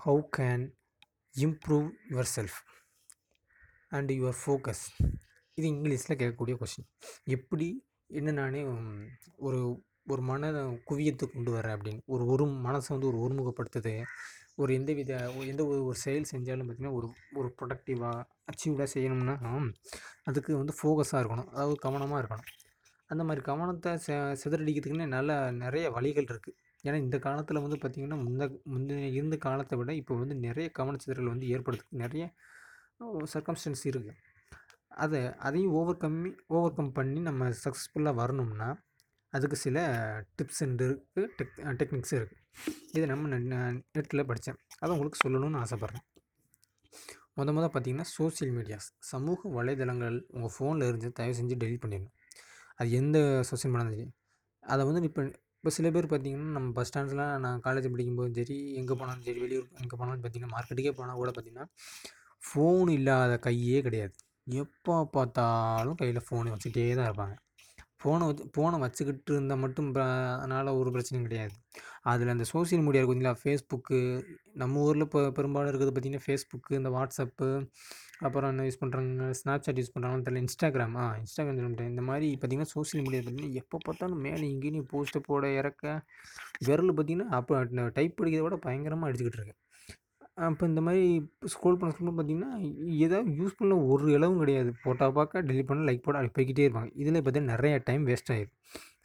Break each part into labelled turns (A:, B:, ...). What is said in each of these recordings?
A: How can improve your self and your focus இது இங்கிலீஷில் கேட்கக்கூடிய கொஷின் எப்படி என்ன நானே ஒரு ஒரு மன குவியத்தை கொண்டு வரேன் அப்படின்னு ஒரு ஒரு மனசை வந்து ஒரு ஒருமுகப்படுத்துது ஒரு எந்த வித எந்த ஒரு ஒரு செயல் செஞ்சாலும் பார்த்திங்கன்னா ஒரு ஒரு ப்ரொடக்டிவாக அச்சீவ்டாக செய்யணும்னா அதுக்கு வந்து ஃபோக்கஸாக இருக்கணும். அதாவது கவனமாக இருக்கணும். அந்த மாதிரி கவனத்தை செ சிதறடிக்கிறதுக்குன்னு நல்ல நிறைய வழிகள் இருக்குது ஏன்னா இந்த காலத்தில் வந்து பார்த்திங்கன்னா முந்த முந்தைய இருந்த காலத்தை விட இப்போ வந்து நிறைய கவனச்சிதறல் வந்து ஏற்படுறதுக்கு நிறைய சர்க்கம்ஸ்டன்ஸ் இருக்குது அதை அதையும் ஓவர் கம்மி ஓவர் கம் பண்ணி நம்ம சக்ஸஸ்ஃபுல்லாக வரணும்னா அதுக்கு சில டிப்ஸ் அண்ட் இருக்குது டெக் டெக்னிக்ஸ் இருக்குது இதை நம்ம நெட்டில் படித்தேன் அதை உங்களுக்கு சொல்லணும்னு ஆசைப்பட்றேன். முத முத பார்த்தீங்கன்னா சோஷியல் மீடியாஸ் சமூக வலைதளங்கள் உங்கள் ஃபோனில் இருந்து தயவு செஞ்சு டெலிட் பண்ணிடணும். அது எந்த சோஷியல் மீடியா சரி. அதை வந்து இப்போ இப்போ சில பேர் பார்த்தீங்கன்னா நம்ம பஸ் ஸ்டாண்ட்ஸ்லாம் நான் காலேஜ் படிக்கும்போதும் சரி எங்கே போனாலும் சரி வெளியூர் எங்கே போனாலும் பார்த்திங்கன்னா மார்க்கெட்டுக்கே போனால் கூட பார்த்தீங்கன்னா ஃபோன் இல்லாத கையே கிடையாது. எப்போ பார்த்தாலும் கையில் ஃபோனை வச்சுக்கிட்டே தான் இருப்பாங்க. ஃபோனை வச்சு ஃபோனை வச்சுக்கிட்டு இருந்தால் மட்டும் அதனால் ஒரு பிரச்சனையும் கிடையாது. அதில் அந்த சோஷியல் மீடியா இருக்கு பார்த்தீங்களா ஃபேஸ்புக்கு நம்ம ஊரில் இப்போ பெரும்பாலும் இருக்கிறது பார்த்தீங்கன்னா ஃபேஸ்புக்கு இந்த வாட்ஸ்அப்பு அப்புறம் என்ன யூஸ் பண்ணுறாங்க ஸ்னாப்சாட் யூஸ் பண்ணுறாங்கன்னு தெரியல. இன்ஸ்டாகிராம் ஆ இன்ஸ்டாகிராம் சொல்லிட்டேன் இந்த மாதிரி பார்த்தீங்கன்னா சோஷியல் மீடியா பார்த்தீங்கன்னா எப்போ பார்த்தாலும் மேலே இங்கேயும் போஸ்ட்டு போட இறக்க விரல் பார்த்தீங்கன்னா அப்போ டைப் படிக்கிறத விட பயங்கரமாக அடிச்சுக்கிட்டு இருக்கு அப்போ இந்த மாதிரி ஸ்க்ரோல் பண்ண ஸ்க்ரோல் பார்த்தீங்கன்னா ஏதாவது யூஸ் பண்ண ஒரு இளவும் கிடையாது. ஃபோட்டோ பார்க்க டெலிட் பண்ண லைக் போட அப்படி போய்கிட்டே இருப்பாங்க. இதில் பார்த்தீங்கன்னா நிறைய டைம் வேஸ்ட் ஆகிடும்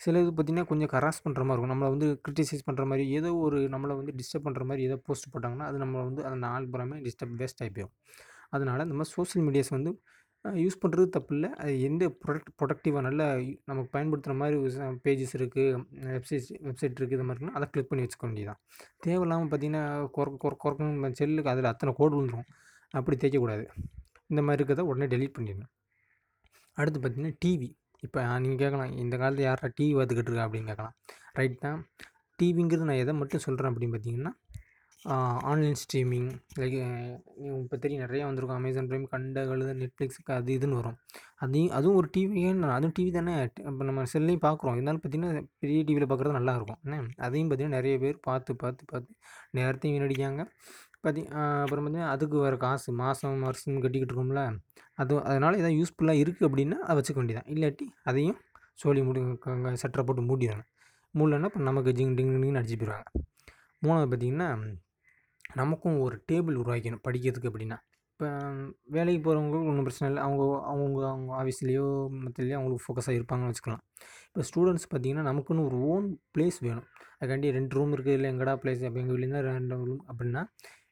A: சில இது பார்த்தீங்கன்னா கொஞ்சம் கராஸ் பண்ணுற மாதிரி இருக்கும். நம்மளை வந்து கிரிட்டிசைஸ் பண்ணுற மாதிரி ஏதோ ஒரு நம்மளை வந்து டிஸ்டர்ப் பண்ணுற மாதிரி ஏதோ போஸ்ட் போட்டாங்கன்னா அது நம்மளை வந்து அந்த நாள் புறமே டிஸ்டர்ப் வேஸ்ட் ஆகி போயிடும் அதனால் இந்த மாதிரி சோஷியல் மீடியாஸ் வந்து யூஸ் பண்ணுறது தப்பு இல்லை அது எந்த ப்ரொடக்ட் ப்ரொடக்டிவாக நல்லா நமக்கு பயன்படுத்துகிற மாதிரி பேஜஸ் இருக்குது வெப்சைட்ஸ் வெப்சைட் இருக்குது இது மாதிரி இருக்குன்னா அதை கிளிக் பண்ணி வச்சுக்க வேண்டியதான் தேவையில்லாமல் பார்த்தீங்கன்னா குறக்க குறக்க குறக்கணும் செல்லுக்கு அதில் அத்தனை கோடு விழுந்துரும். அப்படி தேய்க்கக்கூடாது இந்த மாதிரி இருக்கிறத உடனே டெலீட் பண்ணிடணும். அடுத்து பார்த்தீங்கன்னா டிவி இப்போ நீங்கள் கேட்கலாம் இந்த காலத்தில் யாரா டிவி பார்த்துக்கிட்டு இருக்கா அப்படின்னு கேட்கலாம் ரைட் தான். டிவிங்கிறது நான் எதை மட்டும் சொல்கிறேன் அப்படின்னு பார்த்தீங்கன்னா ஆன்லைன் ஸ்ட்ரீமிங். லைக் இப்போ தெரியும் நிறையா வந்திருக்கும். அமேசான் ப்ரைம் கண்டகழுத நெட்ஃப்ளிக்ஸுக்கு அது இதுன்னு வரும். அதையும் அதுவும் ஒரு டிவியே அதுவும் டிவி தானே இப்போ நம்ம செல்லையும் பார்க்குறோம் இருந்தாலும் பார்த்தீங்கன்னா பெரிய டிவியில் பார்க்குறது நல்லாயிருக்கும் என்ன? அதையும் பார்த்தீங்கன்னா நிறைய பேர் பார்த்து பார்த்து பார்த்து நேரத்தையும் வீணடிக்காங்க பார்த்தி அப்புறம் பார்த்தீங்கன்னா அதுக்கு வேறு காசு மாதம் வருஷம் கட்டிக்கிட்டு இருக்கோம்ல அது அதனால் எதாவது யூஸ்ஃபுல்லாக இருக்குது அப்படின்னா அதை வச்சுக்க வேண்டியதான் இல்லாட்டி அதையும் சோழி மூடி சட்டரை போட்டு மூடிடணும். மூடலன்னா இப்போ நமக்கு ஜிங் டிங் டிங்னு அடிச்சு போயிடுவாங்க. மூணாவது பார்த்திங்கன்னா நமக்கும் ஒரு டேபிள் உருவாக்கணும் படிக்கிறதுக்கு அப்படின்னா. இப்போ வேலைக்கு போகிறவங்களுக்கு ஒன்றும் பிரச்சனை இல்லை. அவங்க அவங்க அவங்க ஆஃபீஸ்லேயோ மற்றலையோ அவங்களுக்கு ஃபோக்கஸாக இருப்பாங்கன்னு வச்சுக்கலாம். இப்போ ஸ்டூடெண்ட்ஸ் பார்த்திங்கன்னா நமக்குன்னு ஒரு ஓன் பிளேஸ் வேணும். அதுக்காண்டி ரெண்டு ரூம் இருக்குது இல்லை எங்கடா பிளேஸ் அப்போ எங்கள் வீட்லேருந்து ரெண்டு ரூம் அப்படின்னா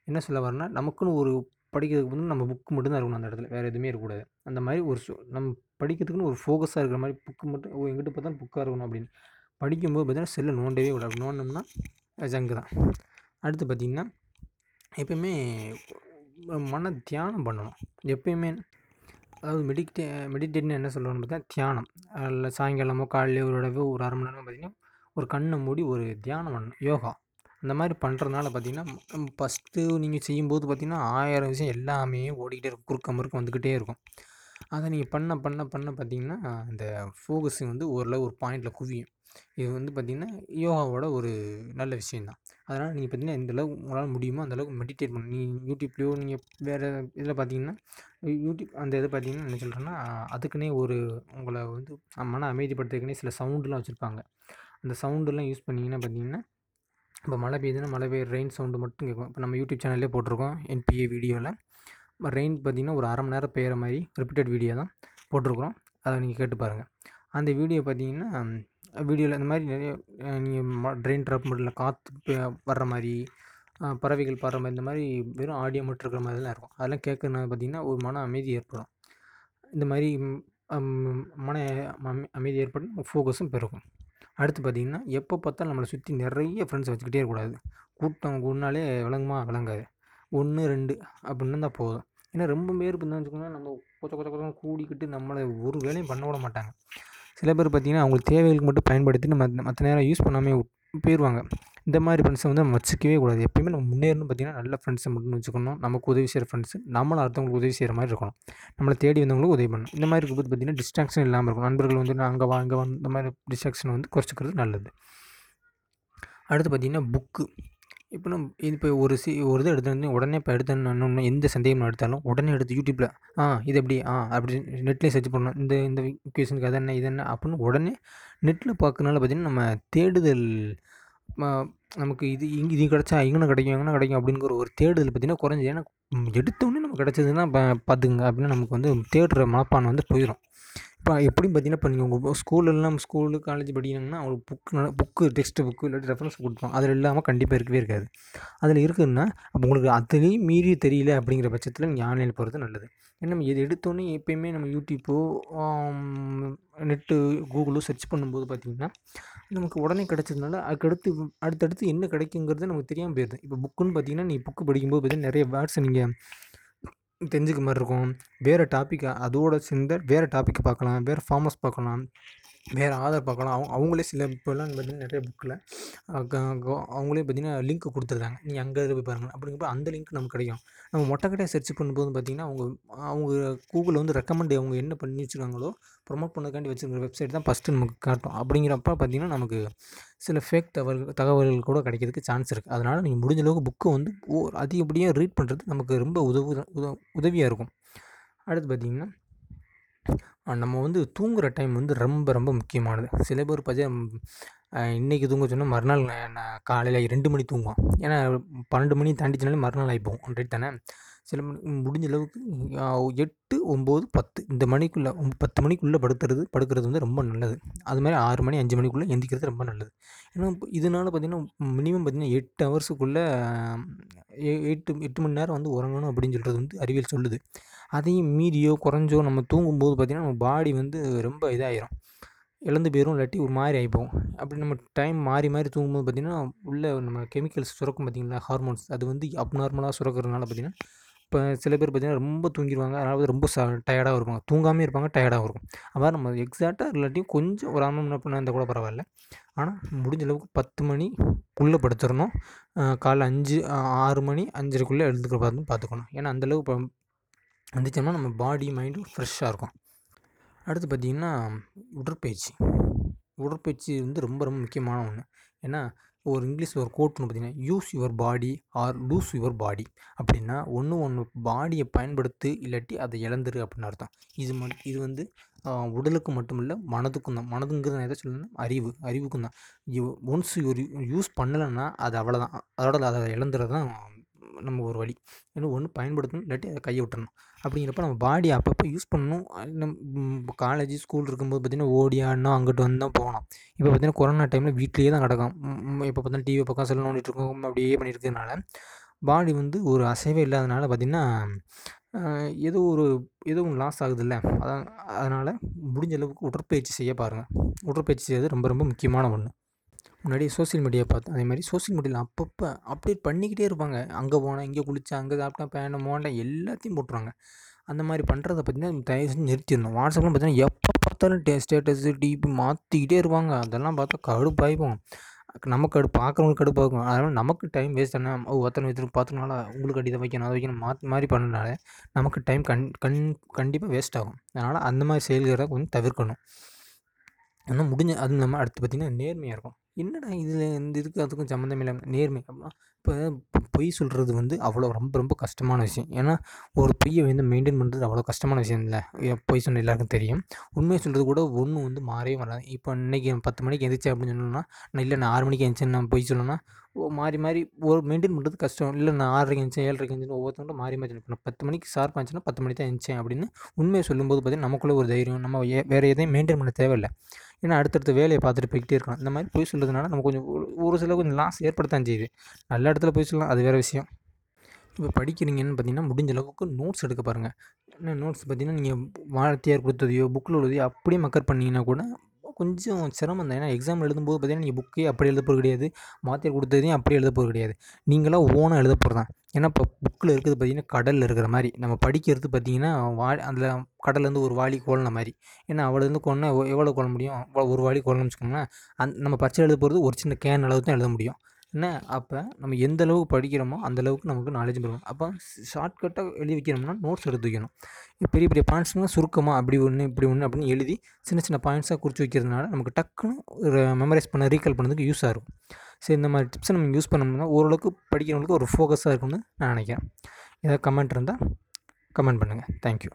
A: என்ன சொல்ல வரேன்னா நமக்குன்னு ஒரு படிக்கிறதுக்கு வந்து நம்ம புக்கு மட்டும்தான் இருக்கணும் அந்த இடத்துல. வேறு எதுவுமே இருக்கக்கூடாது. அந்த மாதிரி ஒரு நம்ம படிக்கிறதுக்குன்னு ஒரு ஃபோக்கஸாக இருக்கிற மாதிரி புக்கு மட்டும் ஓ எங்கிட்ட பார்த்தாலும் புக்காக இருக்கணும் அப்படின்னு. படிக்கும்போது பார்த்தீங்கன்னா செல்லை நோண்டவே கூடாது. நோண்டோம்னா ஜங்கு தான். அடுத்து பார்த்திங்கன்னா எப்பயுமே மன தியானம் பண்ணணும். எப்பயுமே அதாவது மெடிக்டே மெடிடேட்னு என்ன சொல்லுவாங்கன்னு பார்த்தா தியானம். அதில் சாயங்காலமோ காலையிலையோ ஒரு தடவை ஒரு அரை மணி நேரம் பார்த்திங்கன்னா ஒரு கண்ணை மூடி ஒரு தியானம் பண்ணணும். யோகா. அந்த மாதிரி பண்ணுறதுனால பார்த்திங்கன்னா ஃபஸ்ட்டு நீங்கள் செய்யும்போது பார்த்திங்கன்னா ஆயிரம் விஷயம் எல்லாமே ஓடிக்கிட்டே இருக்கும். குறுக்க முறுக்க வந்துக்கிட்டே இருக்கும். அதை நீங்கள் பண்ண பண்ண பண்ண பார்த்திங்கன்னா இந்த ஃபோகஸிங் வந்து ஓரளவு ஒரு பாயிண்டில் குவியும். இது வந்து பார்த்திங்கன்னா யோகாவோட ஒரு நல்ல விஷயந்தான். அதனால் நீங்கள் பார்த்தீங்கன்னா எந்தளவுக்கு உங்களால் முடியுமோ அந்தளவுக்கு மெடிடேட் பண்ணணும் யூடியூப்லேயோ நீங்கள் வேறு இதில் பார்த்தீங்கன்னா யூடியூப் அந்த இதை பார்த்தீங்கன்னா என்ன சொல்கிறேன்னா அதுக்குன்னே ஒரு உங்களை வந்து மன அமைதிப்படுத்துறதுக்குன்னே சில சவுண்டுலாம் வச்சுருப்பாங்க. அந்த சவுண்டெல்லாம் யூஸ் பண்ணிங்கன்னா பார்த்தீங்கன்னா இப்போ மழை பெய்யுதுன்னா மழை பெய்யுற ரெயின் சவுண்டு மட்டும் கேட்கும். இப்போ நம்ம யூடியூப் சேனல்லே போட்டிருக்கோம் என்பிஏ வீடியோவில் ரெயின் பார்த்தீங்கன்னா ஒரு அரை மணி நேரம் பெய்கிற மாதிரி ரிப்பீட்டட் வீடியோ தான் போட்டிருக்கிறோம். அதை நீங்கள் கேட்டு பாருங்கள் அந்த வீடியோ பார்த்தீங்கன்னா வீடியோவில் இந்த மாதிரி நிறைய நீங்கள் ட்ரெயின் ட்ராப் மட்டும் இல்லை காற்று வர்ற மாதிரி பறவைகள் பாடுற மாதிரி இந்த மாதிரி வெறும் ஆடியோ மட்டும் இருக்கிற மாதிரிலாம் இருக்கும். அதெல்லாம் கேட்குறதுனால பார்த்தீங்கன்னா ஒரு மன அமைதி ஏற்படும். இந்த மாதிரி மன அமைதி ஏற்படும் ஃபோக்கஸும் பெருகும். அடுத்து பார்த்திங்கன்னா எப்போ பார்த்தாலும் நம்மளை சுற்றி நிறைய ஃப்ரெண்ட்ஸ் வச்சுக்கிட்டே இருக்கக்கூடாது. கூட்டம் கூடினாலே விளங்குமா? விளங்காது. ஒன்று ரெண்டு அப்படின்னு இருந்தால் போதும். ஏன்னா ரொம்ப பேர் இப்போ வச்சுக்கோங்க நம்ம கொச்ச கொச்ச கொச்சம் கூடிக்கிட்டு நம்மளை ஒரு வேலையும் பண்ண விட மாட்டாங்க. சில பேர் பார்த்திங்கன்னா அவங்களுக்கு தேவைகளுக்கு மட்டும் பயன்படுத்திட்டு மற்ற மற்ற நேரம் யூஸ் பண்ணாமல் போயிடுவாங்க இந்த மாதிரி ஃப்ரெண்ட்ஸை வந்து நம்ம வச்சுக்கவே கூடாது. எப்பயுமே நம்ம முன்னேறணும் பார்த்திங்கன்னா நல்ல ஃப்ரெண்ட்ஸை மட்டும் வச்சுக்கணும். நமக்கு உதவி செய்கிற ஃப்ரெண்ட்ஸு நம்மளும் அடுத்தவங்களுக்கு உதவி செய்கிற மாதிரி இருக்கணும். நம்மளை தேடி வந்தவங்களுக்கு உதவி பண்ணணும். இந்த மாதிரி இருக்கும்போது பார்த்திங்கன்னா டிஸ்ட்ராக்ஷன் இல்லாமல் இருக்கும் நண்பர்கள் வந்து நான் அங்கே வா இங்கே வா இந்த மாதிரி டிஸ்ட்ராக்ஷன் வந்து குறைச்சிக்கிறது நல்லது. அடுத்து பார்த்திங்கன்னா புக்கு இப்போ நம் இப்போ ஒரு சி ஒரு இது எடுத்து உடனே இப்போ எடுத்தோன்னு எந்த சந்தேகம் எடுத்தாலும் உடனே எடுத்து யூடியூப்பில் ஆ இது எப்படி? ஆ அப்படி நெட்லேயே சர்ச் பண்ணணும். இந்த இந்த கொஷனுக்கு அது என்ன இது என்ன? அப்படின்னு உடனே நெட்டில் பார்க்கறனால பார்த்திங்கன்னா நம்ம தேடுதல் நமக்கு இது இங்கே இது கிடச்சா எங்கன கிடைக்கும் எங்கன கிடைக்கும் அப்படிங்கிற ஒரு தேடுதல் பார்த்திங்கன்னா குறைஞ்சி ஏன்னா எடுத்தோடனே நமக்கு கிடச்சதுன்னா பார்த்துக்குங்க. அப்படின்னா நமக்கு வந்து தேடுற மனப்பான்மை வந்து போயிடும் இப்போ எப்படின்னு பார்த்தீங்கன்னா இப்போ நீங்கள் உங்கள் ஸ்கூல்லலாம் ஸ்கூலு காலேஜ் படிக்கிறாங்கன்னா அவங்களுக்கு புக்கு புக்கு டெக்ஸ்ட் புக்கு இல்லாட்டி ரெஃபரன்ஸ் கொடுப்பாங்க அதில் இல்லாமல் கண்டிப்பாக இருக்கவே இருக்காது. அதில் இருக்குதுன்னா அப்போ உங்களுக்கு அதுலேயும் மீறி தெரியல அப்படிங்கிற பட்சத்தில் நீங்கள் ஆன்லைனில் போகிறது நல்லது. ஏன்னா நம்ம எது எடுத்தோன்னே எப்பயுமே நம்ம யூடியூப்போ நெட்டு கூகுளோ சர்ச் பண்ணும்போது பார்த்திங்கன்னா நமக்கு உடனே கிடச்சதுனால அதுக்கடுத்து அடுத்தடுத்து என்ன கிடைக்குங்கிறது நமக்கு தெரியாமல் போயிடுது. இப்போ புக்குன்னு பார்த்தீங்கன்னா நீ புக்கு படிக்கும்போது பார்த்தீங்கன்னா நிறைய வேர்ட்ஸ் நீங்கள் தெரிஞ்சுக்க மாதிரி இருக்கும். வேறு டாப்பிக்கை அதோட சேர்ந்த வேறு டாப்பிக்கை பார்க்கலாம். வேறு ஃபார்மஸ் பார்க்கலாம். வேறு ஆதார் பார்க்கலாம். அவங்க அவங்களே சில இப்போல்லாம் பார்த்தீங்கன்னா நிறைய புக்கில் அவங்களே பார்த்தீங்கன்னா லிங்க் கொடுத்துருக்காங்க நீங்கள் அங்கே போய் பாருங்கள் அப்படிங்கிறப்ப அந்த லிங்க் நமக்கு கிடைக்கும். நம்ம மொட்டைக்கடையாக சர்ச் பண்ணும்போது பார்த்திங்கன்னா அவங்க அவங்க கூகுளில் வந்து ரெக்கமெண்ட் அவங்க என்ன பண்ணி வச்சுருக்காங்களோ ப்ரொமோட் பண்ணதுக்காண்டி வச்சுருக்கிற வெப்சைட் தான் ஃபஸ்ட்டு நமக்கு காட்டும். அப்படிங்கிறப்ப பார்த்திங்கன்னா நமக்கு சில ஃபேக் தகவல் தகவல்கள் கூட கிடைக்கிறதுக்கு சான்ஸ் இருக்குது அதனால் நீங்கள் முடிஞ்ச அளவுக்கு வந்து ஓ அதிகப்படியாக ரீட் பண்ணுறது நமக்கு ரொம்ப உதவு உத உதவியாக இருக்கும். அடுத்து பார்த்திங்கன்னா நம்ம வந்து தூங்குகிற டைம் வந்து ரொம்ப ரொம்ப முக்கியமானது. சில பேர் பார்த்தீங்கன்னா இன்றைக்கி தூங்க சொன்னால் மறுநாள் நான் காலையில் ரெண்டு மணி தூங்குவோம் ஏன்னா பன்னெண்டு மணி தாண்டிச்சுனாலே மறுநாள் ஆகிப்போம் ரைட் தானே? சில மணி முடிஞ்ச அளவுக்கு எட்டு ஒம்பது பத்து இந்த மணிக்குள்ளே பத்து மணிக்குள்ளே படுத்துறது படுக்கிறது வந்து ரொம்ப நல்லது. அது மாதிரி ஆறு மணி அஞ்சு மணிக்குள்ளே எந்திக்கிறது ரொம்ப நல்லது. ஏன்னா இதனால பார்த்திங்கன்னா மினிமம் பார்த்திங்கன்னா எட்டு ஹவர்ஸுக்குள்ளே எட்டு எட்டு மணி நேரம் வந்து உறங்கணும் அப்படின்னு சொல்கிறது வந்து அறிவியல் சொல்லுது. அதையும் மீறியோ குறைஞ்சோ நம்ம தூங்கும்போது பார்த்திங்கன்னா நம்ம பாடி வந்து ரொம்ப இதாகிரும் இழந்து போயிடும் இல்லாட்டி ஒரு மாதிரி ஆகிப்போம் அப்படி நம்ம டைம் மாறி மாறி தூங்கும்போது பார்த்திங்கன்னா உள்ளே நம்ம கெமிக்கல்ஸ் சுரக்கும் பார்த்திங்களா ஹார்மோன்ஸ் அது வந்து அப்நார்மலாக சுரக்கிறதுனால பார்த்திங்கன்னா இப்போ சில பேர் பார்த்திங்கன்னா ரொம்ப தூங்கிடுவாங்க அதனால் ரொம்ப ச டயர்டாக இருப்பாங்க. தூங்காமே இருப்பாங்க டயர்டாக இருக்கும். அதாவது நம்ம எக்ஸாக்டாக இல்லாட்டியும் கொஞ்சம் ஒரு அரை மணி நேரம் இருந்தால் கூட பரவாயில்ல. ஆனால் முடிஞ்ச அளவுக்கு பத்து மணிக்குள்ளே படுத்துடணும் காலைல அஞ்சு ஆறு மணி அஞ்சரைக்குள்ளே எழுந்துக்கிற பார்த்து பார்த்துக்கணும் ஏன்னா அந்தளவுக்கு இப்போ வந்துச்சோம்னா நம்ம பாடி மைண்டும் ஃப்ரெஷ்ஷாக இருக்கும். அடுத்து பார்த்திங்கன்னா உடற்பயிற்சி. உடற்பயிற்சி வந்து ரொம்ப ரொம்ப முக்கியமான ஒன்று ஏன்னா ஒரு இங்கிலீஷில் ஒரு கோட் ஒன்று பார்த்திங்கன்னா use your body or lose your body அப்படின்னா ஒன்று ஒன்று பாடியை பயன்படுத்து இல்லாட்டி அதை இழந்துரு அப்படின்னு அர்த்தம். இது மட் இது வந்து உடலுக்கு மட்டும் இல்லை மனதுக்கும் தான். மனதுங்கிறது நான் எதை சொல்லணும்னா அறிவு. அறிவுக்கும் தான். யூ ஒன்ஸ் ஒரு யூஸ் பண்ணலைன்னா அது அவ்வளோதான் அதோட அதை இழந்துறது தான் நம்ம ஒரு வழி. ஏன்னா ஒன்று பயன்படுத்தணும் இல்லாட்டி அதை கையை விட்டுறணும். அப்படிங்கிறப்ப நம்ம பாடி அப்பப்போ யூஸ் பண்ணணும். நம்ம காலேஜ் ஸ்கூல் இருக்கும்போது பார்த்திங்கன்னா ஓடி ஆடினோம் அங்கிட்டு வந்து தான் போனோம் இப்போ பார்த்திங்கன்னா கொரோனா டைமில் வீட்லேயே தான் கிடக்கும் இப்போ பார்த்திங்கன்னா டிவி பக்கம் செல் நோண்டிட்டு இருக்கோம் அப்படியே பண்ணியிருக்கிறதுனால பாடி வந்து ஒரு அசைவே இல்லாதனால பார்த்திங்கன்னா ஏதோ ஒரு எதுவும் லாஸ் ஆகுதுல்ல. அதான் அதனால் முடிஞ்ச அளவுக்கு உடற்பயிற்சி செய்ய பாருங்கள் உடற்பயிற்சி செய்யறது ரொம்ப ரொம்ப முக்கியமான ஒன்று முன்னாடி சோசியல் மீடியா பார்த்தேன் அதே மாதிரி சோசியல் மீடியாவில் அப்பப்போ அப்டேட் பண்ணிக்கிட்டே இருப்பாங்க. அங்கே போனேன் இங்கே குளித்தேன் அங்கே சாப்பிட்டேன் பேன மோண்டேன் எல்லாத்தையும் போட்டுருவாங்க. அந்த மாதிரி பண்ணுறத பார்த்தீங்கன்னா தயவு செஞ்சு நிறுத்திடணும். வாட்ஸ்அப்லாம் பார்த்தீங்கன்னா எப்போ பார்த்தாலும் டே ஸ்டேட்டஸு டிபி மாற்றிக்கிட்டே இருப்பாங்க. அதெல்லாம் பார்த்தா கடுப்பாயிப்போம் நமக்கு கடு பார்க்குறவங்களுக்கு கடுப்பாகும் அதனால் நமக்கு டைம் வேஸ்ட் தானே ஓ ஒருத்தனை ஒருத்தர் பார்த்தனால உங்களுக்கு அடி தான் வைக்கணும் அதை வைக்கணும் மாற்றி மாதிரி பண்ணனால நமக்கு டைம் கண் கண் கண்டிப்பாக வேஸ்ட் ஆகும். அதனால் அந்த மாதிரி செயல்களை கொஞ்சம் தவிர்க்கணும். ஆனால் முடிஞ்ச அது நம்ம அடுத்து பார்த்திங்கன்னா நேர்மையாக இருக்கும். என்னடா இதில் இந்த இதுக்கு அதுக்கும் சம்மந்தம் இல்லாமல் நேர்மை. அப்படின்னா இப்போ பொய் சொல்கிறது வந்து அவ்வளோ ரொம்ப ரொம்ப கஷ்டமான விஷயம். ஏன்னா ஒரு பொய்யை வந்து மெயின்டைன் பண்ணுறது அவ்வளோ கஷ்டமான விஷயம் இல்லை. பொய் சொன்ன எல்லாருக்கும் தெரியும். உண்மையை சொல்கிறது கூட ஒன்றும் வந்து மாறவே வராது இப்போ இன்றைக்கி பத்து மணிக்கு எந்திரிச்சேன் அப்படின்னு சொன்னோம்னா நான் இல்லை நான் ஆறு மணிக்கு எழுந்திரிச்சேன் நான் பொய் சொல்லணும்னா ஓ மாறி மாறி ஒரு மெயின்டைன் பண்ணுறது கஷ்டம். இல்லை நான் ஆறரைக்கு எழுந்திரிச்சேன் ஏழரைக்கு எழுந்திரிச்சேன் ஒவ்வொருத்தவங்களும் மாறி மாறி இப்போ நான் பத்து மணிக்கு ஷார்ப் ஆச்சுன்னா பத்து மணி தான் எந்திரிச்சேன் அப்படின்னு உண்மையை சொல்லும்போது பார்த்திங்கன்னா நமக்குள்ளே ஒரு தைரியம். நம்ம வேறு எதையும் மெயின்டைன் பண்ண தேவையில்லை. ஏன்னா அடுத்தடுத்த வேலையை பார்த்துட்டு போய்கிட்டே இருக்கலாம். இந்த மாதிரி பொய் சொல்கிறதுனால நம்ம கொஞ்சம் ஒரு சில கொஞ்சம் லாஸ் ஏற்படுத்தான் செய்யுது. நல்ல இடத்துல போய் சொல்லலாம் அது வேறு விஷயம். இப்போ படிக்கிறீங்கன்னு பார்த்தீங்கன்னா முடிஞ்ச அளவுக்கு நோட்ஸ் எடுக்க பாருங்கள் ஏன்னா நோட்ஸ் பார்த்தீங்கன்னா நீங்கள் வாத்தியார் கொடுத்ததையோ புக்கில் உள்ளதையோ அப்படியே மக்கர் பண்ணிங்கன்னா கூட கொஞ்சம் சிரமம் தான். ஏன்னா எக்ஸாம் எழுதும்போது பார்த்தீங்கன்னா நீங்கள் புக்கே அப்படி எழுத போகிறது கிடையாது. வாத்தியார் கொடுத்ததையும் அப்படியே எழுத போகிறது கிடையாது. நீங்களாக ஓனாக எழுத போகிறது தான் ஏன்னா இப்போ புக்கில் இருக்கிறது பார்த்திங்கன்னா கடலில் இருக்கிற மாதிரி. நம்ம படிக்கிறது பார்த்திங்கன்னா வா அதில் கடல்லேருந்து ஒரு வாளி கோலின மாதிரி. ஏன்னா அவ்வளோருந்து கொண்டா எவ்வளோ கொள்ள முடியும்? ஒரு வாளி கொள்ளணும்னு வச்சுக்கோங்களேன். அந் நம்ம பச்சை எழுத போகிறது ஒரு சின்ன கேன் அளவு தான் எழுத முடியும். என்ன? அப்போ நம்ம எந்த அளவுக்கு படிக்கிறோமோ அந்த அளவுக்கு நமக்கு நாலேஜ் பெறும் அப்போ ஷார்ட்கட்டாக எழுதி வைக்கணும்னா நோட்ஸ் எடுத்து வைக்கணும். பெரிய பெரிய பாயிண்ட்ஸ்லாம் சுருக்கமாக அப்படி ஒன்று இப்படி ஒன்று அப்படின்னு எழுதி சின்ன சின்ன பாயிண்ட்ஸாக குறித்து வைக்கிறதுனால நமக்கு டக்குன்னு மெமரைஸ் பண்ண ரீகால் பண்ணதுக்கு யூஸாக இருக்கும். ஸோ இந்த மாதிரி டிப்ஸை நம்ம யூஸ் பண்ணோம்னா ஓரளவுக்கு படிக்கிறவங்களுக்கு ஒரு ஃபோக்கஸாக இருக்கும்னு நான் நினைக்கிறேன். ஏதாவது கமெண்ட் இருந்தால் கமெண்ட் பண்ணுங்கள் தேங்க்யூ